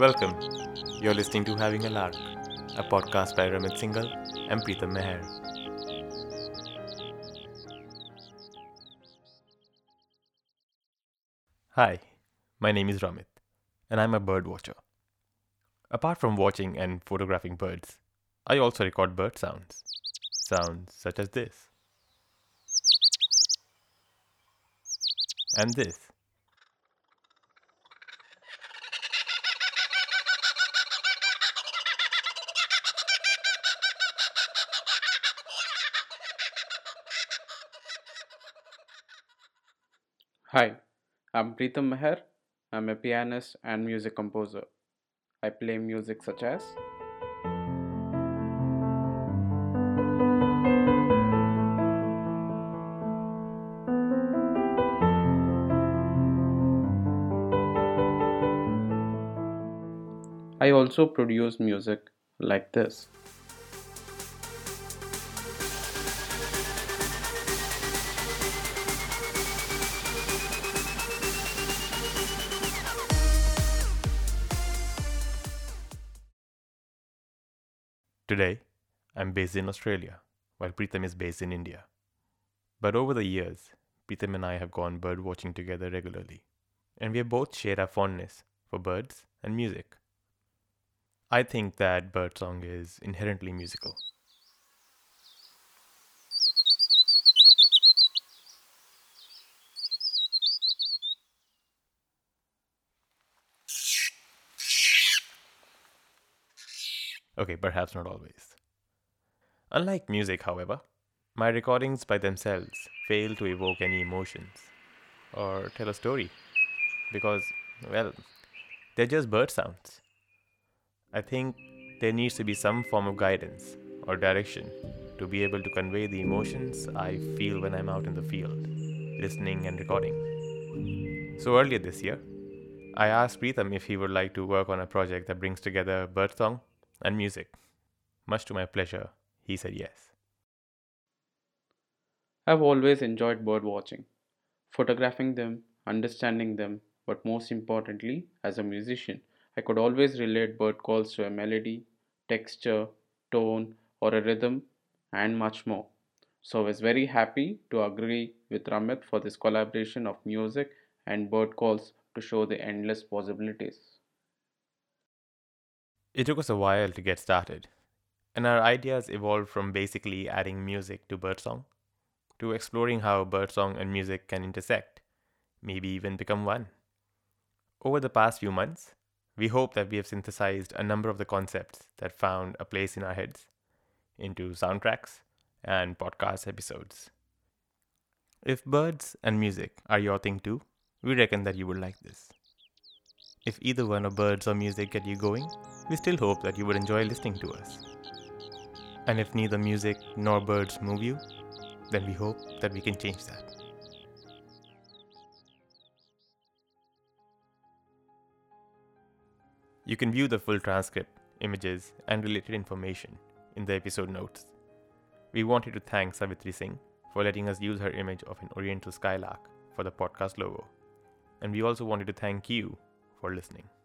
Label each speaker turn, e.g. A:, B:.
A: Welcome. You're listening to Having a Lark, a podcast by Ramit Singhal and Preetham Meher. Hi, my name is Ramit, and I'm a bird watcher. Apart from watching and photographing birds, I also record bird sounds. Sounds such as this. And this.
B: Hi, I'm Preetham Meher. I'm a pianist and music composer. I play music such as I also produce music like this.
A: Today, I'm based in Australia, while Preetham is based in India. But over the years, Preetham and I have gone bird watching together regularly, and we have both shared our fondness for birds and music. I think that birdsong is inherently musical. Okay, perhaps not always. Unlike music, however, my recordings by themselves fail to evoke any emotions or tell a story because, well, they're just bird sounds. I think there needs to be some form of guidance or direction to be able to convey the emotions I feel when I'm out in the field, listening and recording. So earlier this year, I asked Preetham if he would like to work on a project that brings together birdsong and music. Much to my pleasure, he said yes.
B: I've always enjoyed bird watching, photographing them, understanding them, but most importantly, as a musician, I could always relate bird calls to a melody, texture, tone, or a rhythm, and much more. So I was very happy to agree with Ramit for this collaboration of music and bird calls to show the endless possibilities.
A: It took us a while to get started, and our ideas evolved from basically adding music to birdsong to exploring how birdsong and music can intersect, maybe even become one. Over the past few months, we hope that we have synthesized a number of the concepts that found a place in our heads into soundtracks and podcast episodes. If birds and music are your thing too, we reckon that you would like this. If either one of birds or music get you going, we still hope that you would enjoy listening to us. And if neither music nor birds move you, then we hope that we can change that. You can view the full transcript, images, and related information in the episode notes. We wanted to thank Savitri Singh for letting us use her image of an oriental skylark for the podcast logo. And we also wanted to thank you for listening.